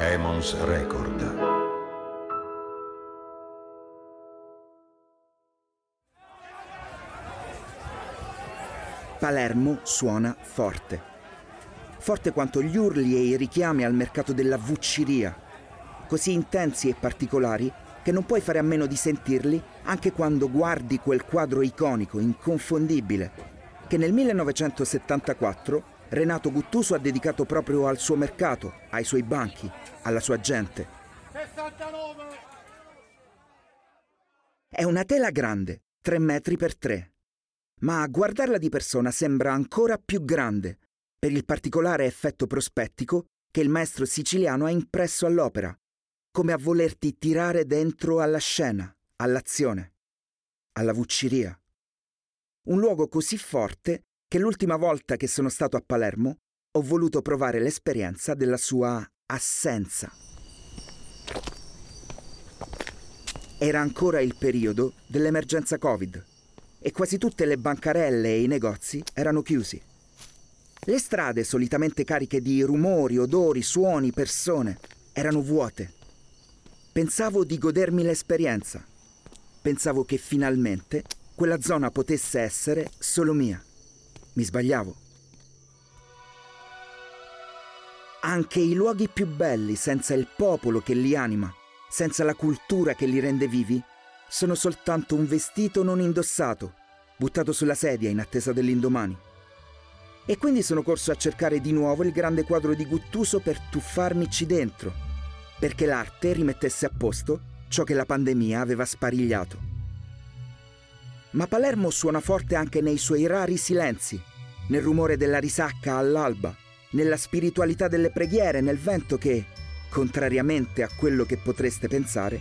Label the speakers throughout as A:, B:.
A: Emons Record.
B: Palermo suona forte. Forte quanto gli urli e i richiami al mercato della vucciria, così intensi e particolari che non puoi fare a meno di sentirli anche quando guardi quel quadro iconico, inconfondibile, che nel 1974 Renato Guttuso ha dedicato proprio al suo mercato, ai suoi banchi, alla sua gente. 69! È una tela grande, 3 metri per 3, ma a guardarla di persona sembra ancora più grande per il particolare effetto prospettico che il maestro siciliano ha impresso all'opera, come a volerti tirare dentro alla scena, all'azione, alla vucciria. Un luogo così forte che l'ultima volta che sono stato a Palermo ho voluto provare l'esperienza della sua assenza. Era ancora il periodo dell'emergenza Covid e quasi tutte le bancarelle e i negozi erano chiusi. Le strade, solitamente cariche di rumori, odori, suoni, persone, erano vuote. Pensavo di godermi l'esperienza. Pensavo che finalmente quella zona potesse essere solo mia. Mi sbagliavo. Anche i luoghi più belli, senza il popolo che li anima, senza la cultura che li rende vivi, sono soltanto un vestito non indossato, buttato sulla sedia in attesa dell'indomani. E quindi sono corso a cercare di nuovo il grande quadro di Guttuso per tuffarmici dentro, perché l'arte rimettesse a posto ciò che la pandemia aveva sparigliato. Ma Palermo suona forte anche nei suoi rari silenzi, nel rumore della risacca all'alba, nella spiritualità delle preghiere, nel vento che, contrariamente a quello che potreste pensare,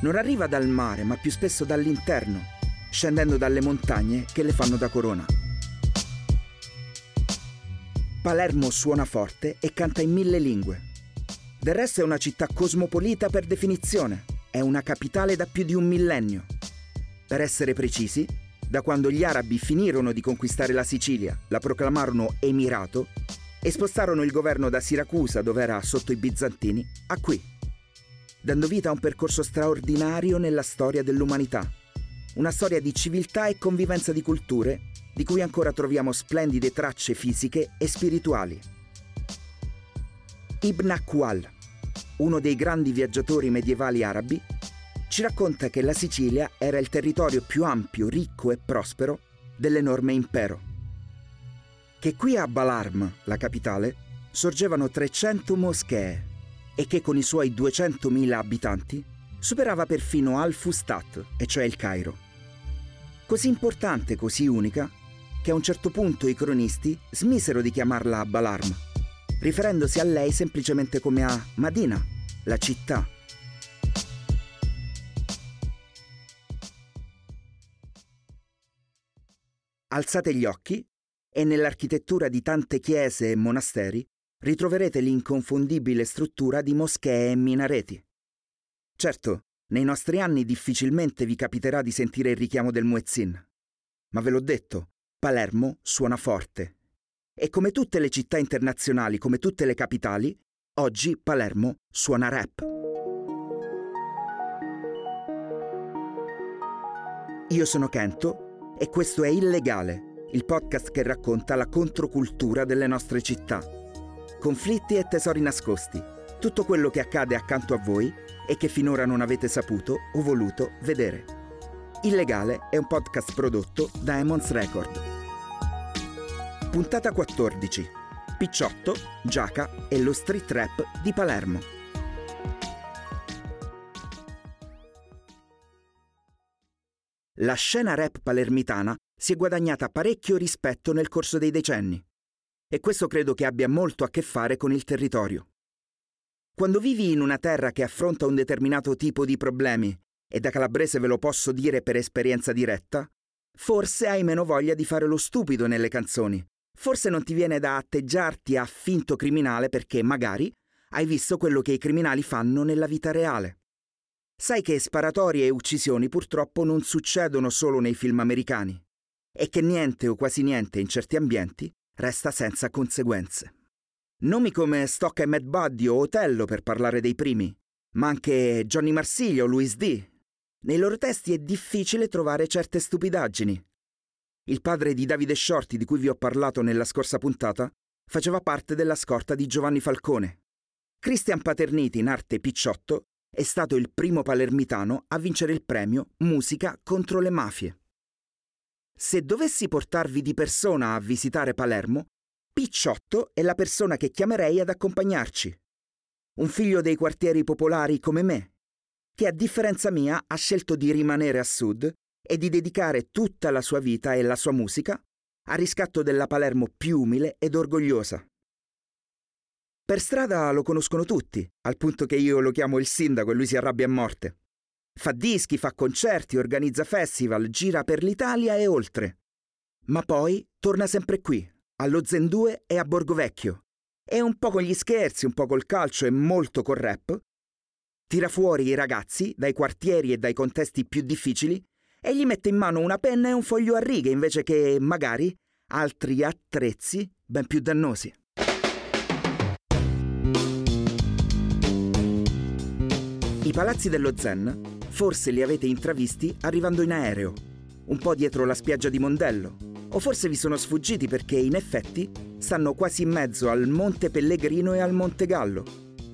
B: non arriva dal mare ma più spesso dall'interno, scendendo dalle montagne che le fanno da corona. Palermo suona forte e canta in mille lingue. Del resto è una città cosmopolita per definizione, è una capitale da più di un millennio. Per essere precisi, da quando gli arabi finirono di conquistare la Sicilia, la proclamarono emirato e spostarono il governo da Siracusa, dove era sotto i bizantini, a qui, dando vita a un percorso straordinario nella storia dell'umanità. Una storia di civiltà e convivenza di culture di cui ancora troviamo splendide tracce fisiche e spirituali. Ibn Akwal, uno dei grandi viaggiatori medievali arabi, ci racconta che la Sicilia era il territorio più ampio, ricco e prospero dell'enorme impero. Che qui a Balarm, la capitale, sorgevano 300 moschee e che con i suoi 200.000 abitanti superava perfino Al-Fustat, e cioè il Cairo. Così importante, così unica, che a un certo punto i cronisti smisero di chiamarla Balarm, riferendosi a lei semplicemente come a Madina, la città Alzate gli occhi e nell'architettura di tante chiese e monasteri ritroverete l'inconfondibile struttura di moschee e minareti. Certo, nei nostri anni difficilmente vi capiterà di sentire il richiamo del muezzin, ma ve l'ho detto, Palermo suona forte. E come tutte le città internazionali, come tutte le capitali, oggi Palermo suona rap. Io sono Kento e questo è Illegale, il podcast che racconta la controcultura delle nostre città. Conflitti e tesori nascosti, tutto quello che accade accanto a voi e che finora non avete saputo o voluto vedere. Illegale è un podcast prodotto da Emons Record. Puntata 14. Picciotto, Giaca e lo street rap di Palermo. La scena rap palermitana si è guadagnata parecchio rispetto nel corso dei decenni. E questo credo che abbia molto a che fare con il territorio. Quando vivi in una terra che affronta un determinato tipo di problemi, e da calabrese ve lo posso dire per esperienza diretta, forse hai meno voglia di fare lo stupido nelle canzoni. Forse non ti viene da atteggiarti a finto criminale perché magari hai visto quello che i criminali fanno nella vita reale. Sai che sparatorie e uccisioni purtroppo non succedono solo nei film americani e che niente o quasi niente in certi ambienti resta senza conseguenze. Nomi come Stock e Mad Buddy o Otello per parlare dei primi, ma anche Johnny Marsilio o Louis D. Nei loro testi è difficile trovare certe stupidaggini. Il padre di Davide Shorty, di cui vi ho parlato nella scorsa puntata, faceva parte della scorta di Giovanni Falcone. Christian Paterniti, in arte Picciotto, è stato il primo palermitano a vincere il premio Musica contro le mafie. Se dovessi portarvi di persona a visitare Palermo, Picciotto è la persona che chiamerei ad accompagnarci. Un figlio dei quartieri popolari come me, che a differenza mia ha scelto di rimanere a sud e di dedicare tutta la sua vita e la sua musica a riscatto della Palermo più umile ed orgogliosa. Per strada lo conoscono tutti, al punto che io lo chiamo il sindaco e lui si arrabbia a morte. Fa dischi, fa concerti, organizza festival, gira per l'Italia e oltre. Ma poi torna sempre qui, allo Zen 2 e a Borgo Vecchio. E un po' con gli scherzi, un po' col calcio e molto col rap. Tira fuori i ragazzi dai quartieri e dai contesti più difficili e gli mette in mano una penna e un foglio a righe invece che, magari, altri attrezzi ben più dannosi. I palazzi dello Zen forse li avete intravisti arrivando in aereo, un po' dietro la spiaggia di Mondello, o forse vi sono sfuggiti perché in effetti stanno quasi in mezzo al Monte Pellegrino e al Monte Gallo,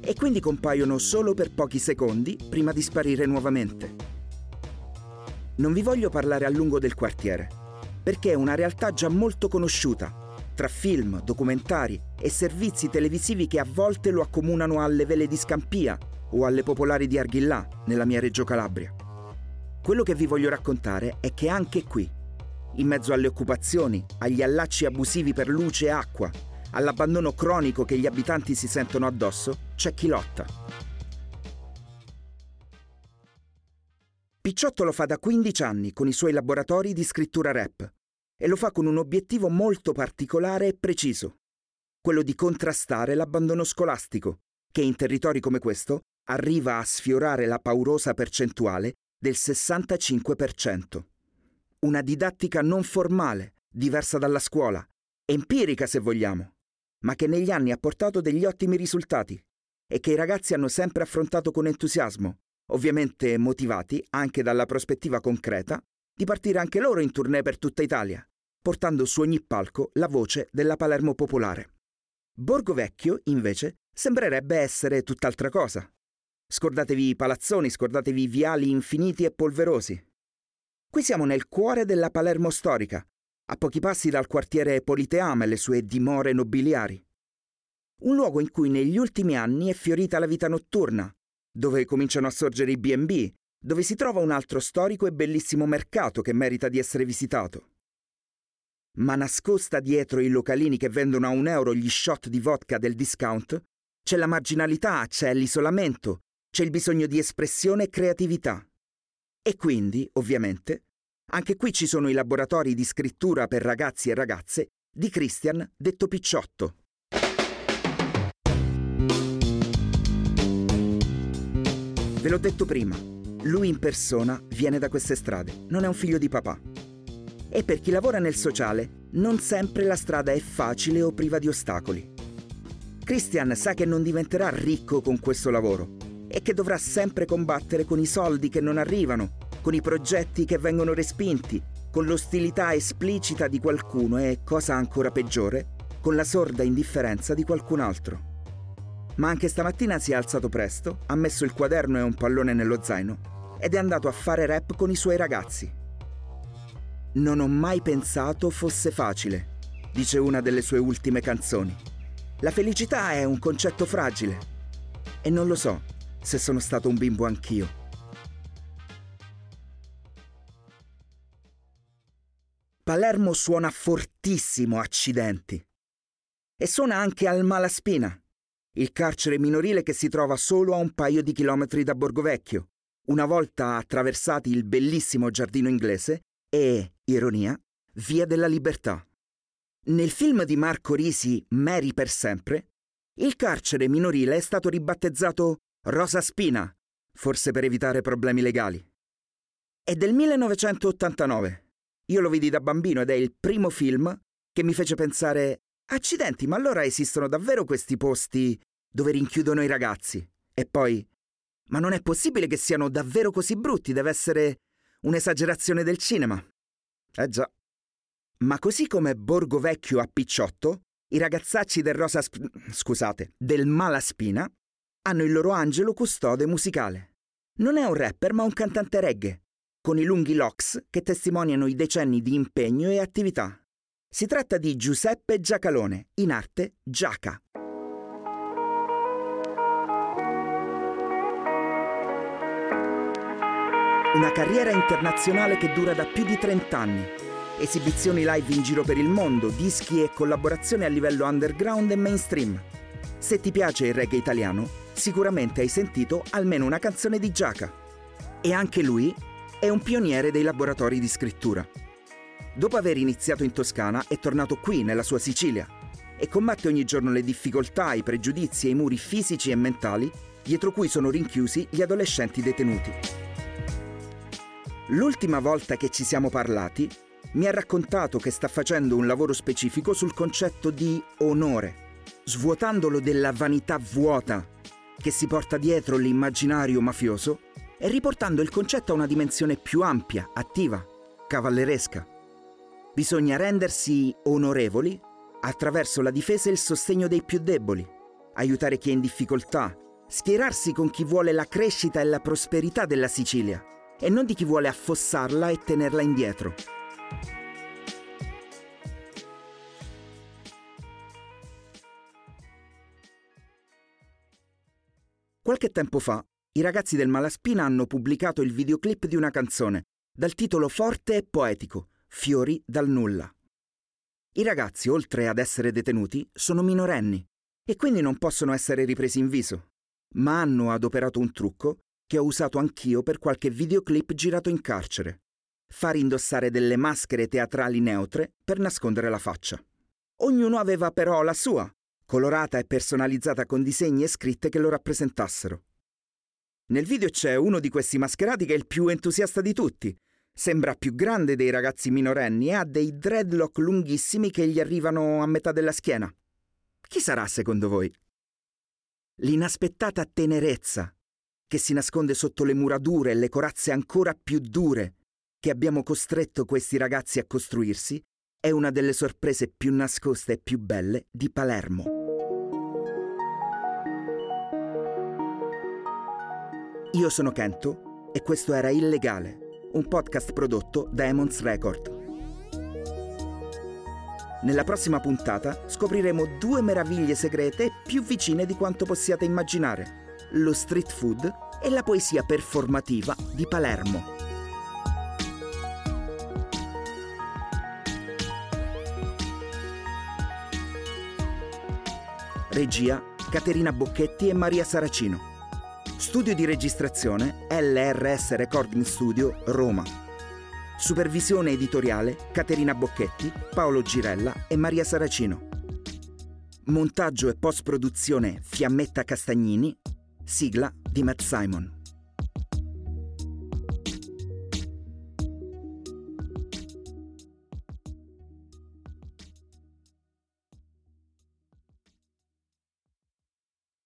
B: e quindi compaiono solo per pochi secondi prima di sparire nuovamente. Non vi voglio parlare a lungo del quartiere, perché è una realtà già molto conosciuta, tra film, documentari e servizi televisivi che a volte lo accomunano alle vele di Scampia o alle popolari di Arghillà, nella mia Reggio Calabria. Quello che vi voglio raccontare è che anche qui, in mezzo alle occupazioni, agli allacci abusivi per luce e acqua, all'abbandono cronico che gli abitanti si sentono addosso, c'è chi lotta. Picciotto lo fa da 15 anni con i suoi laboratori di scrittura rap e lo fa con un obiettivo molto particolare e preciso, quello di contrastare l'abbandono scolastico, che in territori come questo arriva a sfiorare la paurosa percentuale del 65%. Una didattica non formale, diversa dalla scuola, empirica se vogliamo, ma che negli anni ha portato degli ottimi risultati e che i ragazzi hanno sempre affrontato con entusiasmo, ovviamente motivati anche dalla prospettiva concreta di partire anche loro in tournée per tutta Italia, portando su ogni palco la voce della Palermo popolare. Borgo Vecchio, invece, sembrerebbe essere tutt'altra cosa. Scordatevi i palazzoni, scordatevi i viali infiniti e polverosi. Qui siamo nel cuore della Palermo storica, a pochi passi dal quartiere Politeama e le sue dimore nobiliari. Un luogo in cui negli ultimi anni è fiorita la vita notturna, dove cominciano a sorgere i B&B, dove si trova un altro storico e bellissimo mercato che merita di essere visitato. Ma nascosta dietro i localini che vendono a un euro gli shot di vodka del discount, c'è la marginalità, c'è l'isolamento, c'è il bisogno di espressione e creatività. E quindi, ovviamente, anche qui ci sono i laboratori di scrittura per ragazzi e ragazze di Christian detto Picciotto. Ve l'ho detto prima, lui in persona viene da queste strade, non è un figlio di papà. E per chi lavora nel sociale, non sempre la strada è facile o priva di ostacoli. Christian sa che non diventerà ricco con questo lavoro, e che dovrà sempre combattere con i soldi che non arrivano, con i progetti che vengono respinti, con l'ostilità esplicita di qualcuno e, cosa ancora peggiore, con la sorda indifferenza di qualcun altro. Ma anche stamattina si è alzato presto, ha messo il quaderno e un pallone nello zaino ed è andato a fare rap con i suoi ragazzi. Non ho mai pensato fosse facile, dice una delle sue ultime canzoni. La felicità è un concetto fragile. E non lo so, se sono stato un bimbo anch'io. Palermo suona fortissimo, accidenti. E suona anche al Malaspina, il carcere minorile che si trova solo a un paio di chilometri da Borgovecchio, una volta attraversati il bellissimo giardino inglese e, ironia, Via della Libertà. Nel film di Marco Risi Mary per sempre, il carcere minorile è stato ribattezzato Rosa Spina, forse per evitare problemi legali. È del 1989. Io lo vidi da bambino ed è il primo film che mi fece pensare Accidenti, ma allora esistono davvero questi posti dove rinchiudono i ragazzi? E poi, ma non è possibile che siano davvero così brutti, deve essere un'esagerazione del cinema. Eh già. Ma così come Borgo Vecchio a Picciotto, i ragazzacci del Rosa Sp- scusate, del Malaspina hanno il loro angelo custode musicale. Non è un rapper, ma un cantante reggae, con i lunghi locks che testimoniano i decenni di impegno e attività. Si tratta di Giuseppe Giacalone, in arte Giaca. Una carriera internazionale che dura da più di 30 anni. Esibizioni live in giro per il mondo, dischi e collaborazioni a livello underground e mainstream. Se ti piace il reggae italiano, sicuramente hai sentito almeno una canzone di Giaca. E anche lui è un pioniere dei laboratori di scrittura. Dopo aver iniziato in Toscana è tornato qui, nella sua Sicilia, e combatte ogni giorno le difficoltà, i pregiudizi e i muri fisici e mentali dietro cui sono rinchiusi gli adolescenti detenuti. L'ultima volta che ci siamo parlati, mi ha raccontato che sta facendo un lavoro specifico sul concetto di onore, svuotandolo della vanità vuota che si porta dietro l'immaginario mafioso e riportando il concetto a una dimensione più ampia, attiva, cavalleresca. Bisogna rendersi onorevoli attraverso la difesa e il sostegno dei più deboli, aiutare chi è in difficoltà, schierarsi con chi vuole la crescita e la prosperità della Sicilia e non di chi vuole affossarla e tenerla indietro. Qualche tempo fa, i ragazzi del Malaspina hanno pubblicato il videoclip di una canzone, dal titolo forte e poetico, Fiori dal nulla. I ragazzi, oltre ad essere detenuti, sono minorenni e quindi non possono essere ripresi in viso, ma hanno adoperato un trucco che ho usato anch'io per qualche videoclip girato in carcere. Far indossare delle maschere teatrali neutre per nascondere la faccia. Ognuno aveva però la sua, colorata e personalizzata con disegni e scritte che lo rappresentassero. Nel video c'è uno di questi mascherati che è il più entusiasta di tutti, Sembra più grande dei ragazzi minorenni e ha dei dreadlock lunghissimi che gli arrivano a metà della schiena. Chi sarà secondo voi? L'inaspettata tenerezza che si nasconde sotto le murature e le corazze ancora più dure che abbiamo costretto questi ragazzi a costruirsi è una delle sorprese più nascoste e più belle di Palermo. Io sono Kento e questo era Illegale un podcast prodotto da Emons Record. Nella prossima puntata scopriremo due meraviglie segrete più vicine di quanto possiate immaginare, lo street food e la poesia performativa di Palermo. Regia Caterina Bocchetti e Maria Saracino. Studio di registrazione LRS Recording Studio Roma. Supervisione editoriale Caterina Bocchetti, Paolo Girella e Maria Saracino. Montaggio e post-produzione Fiammetta Castagnini. Sigla di Matt Simon.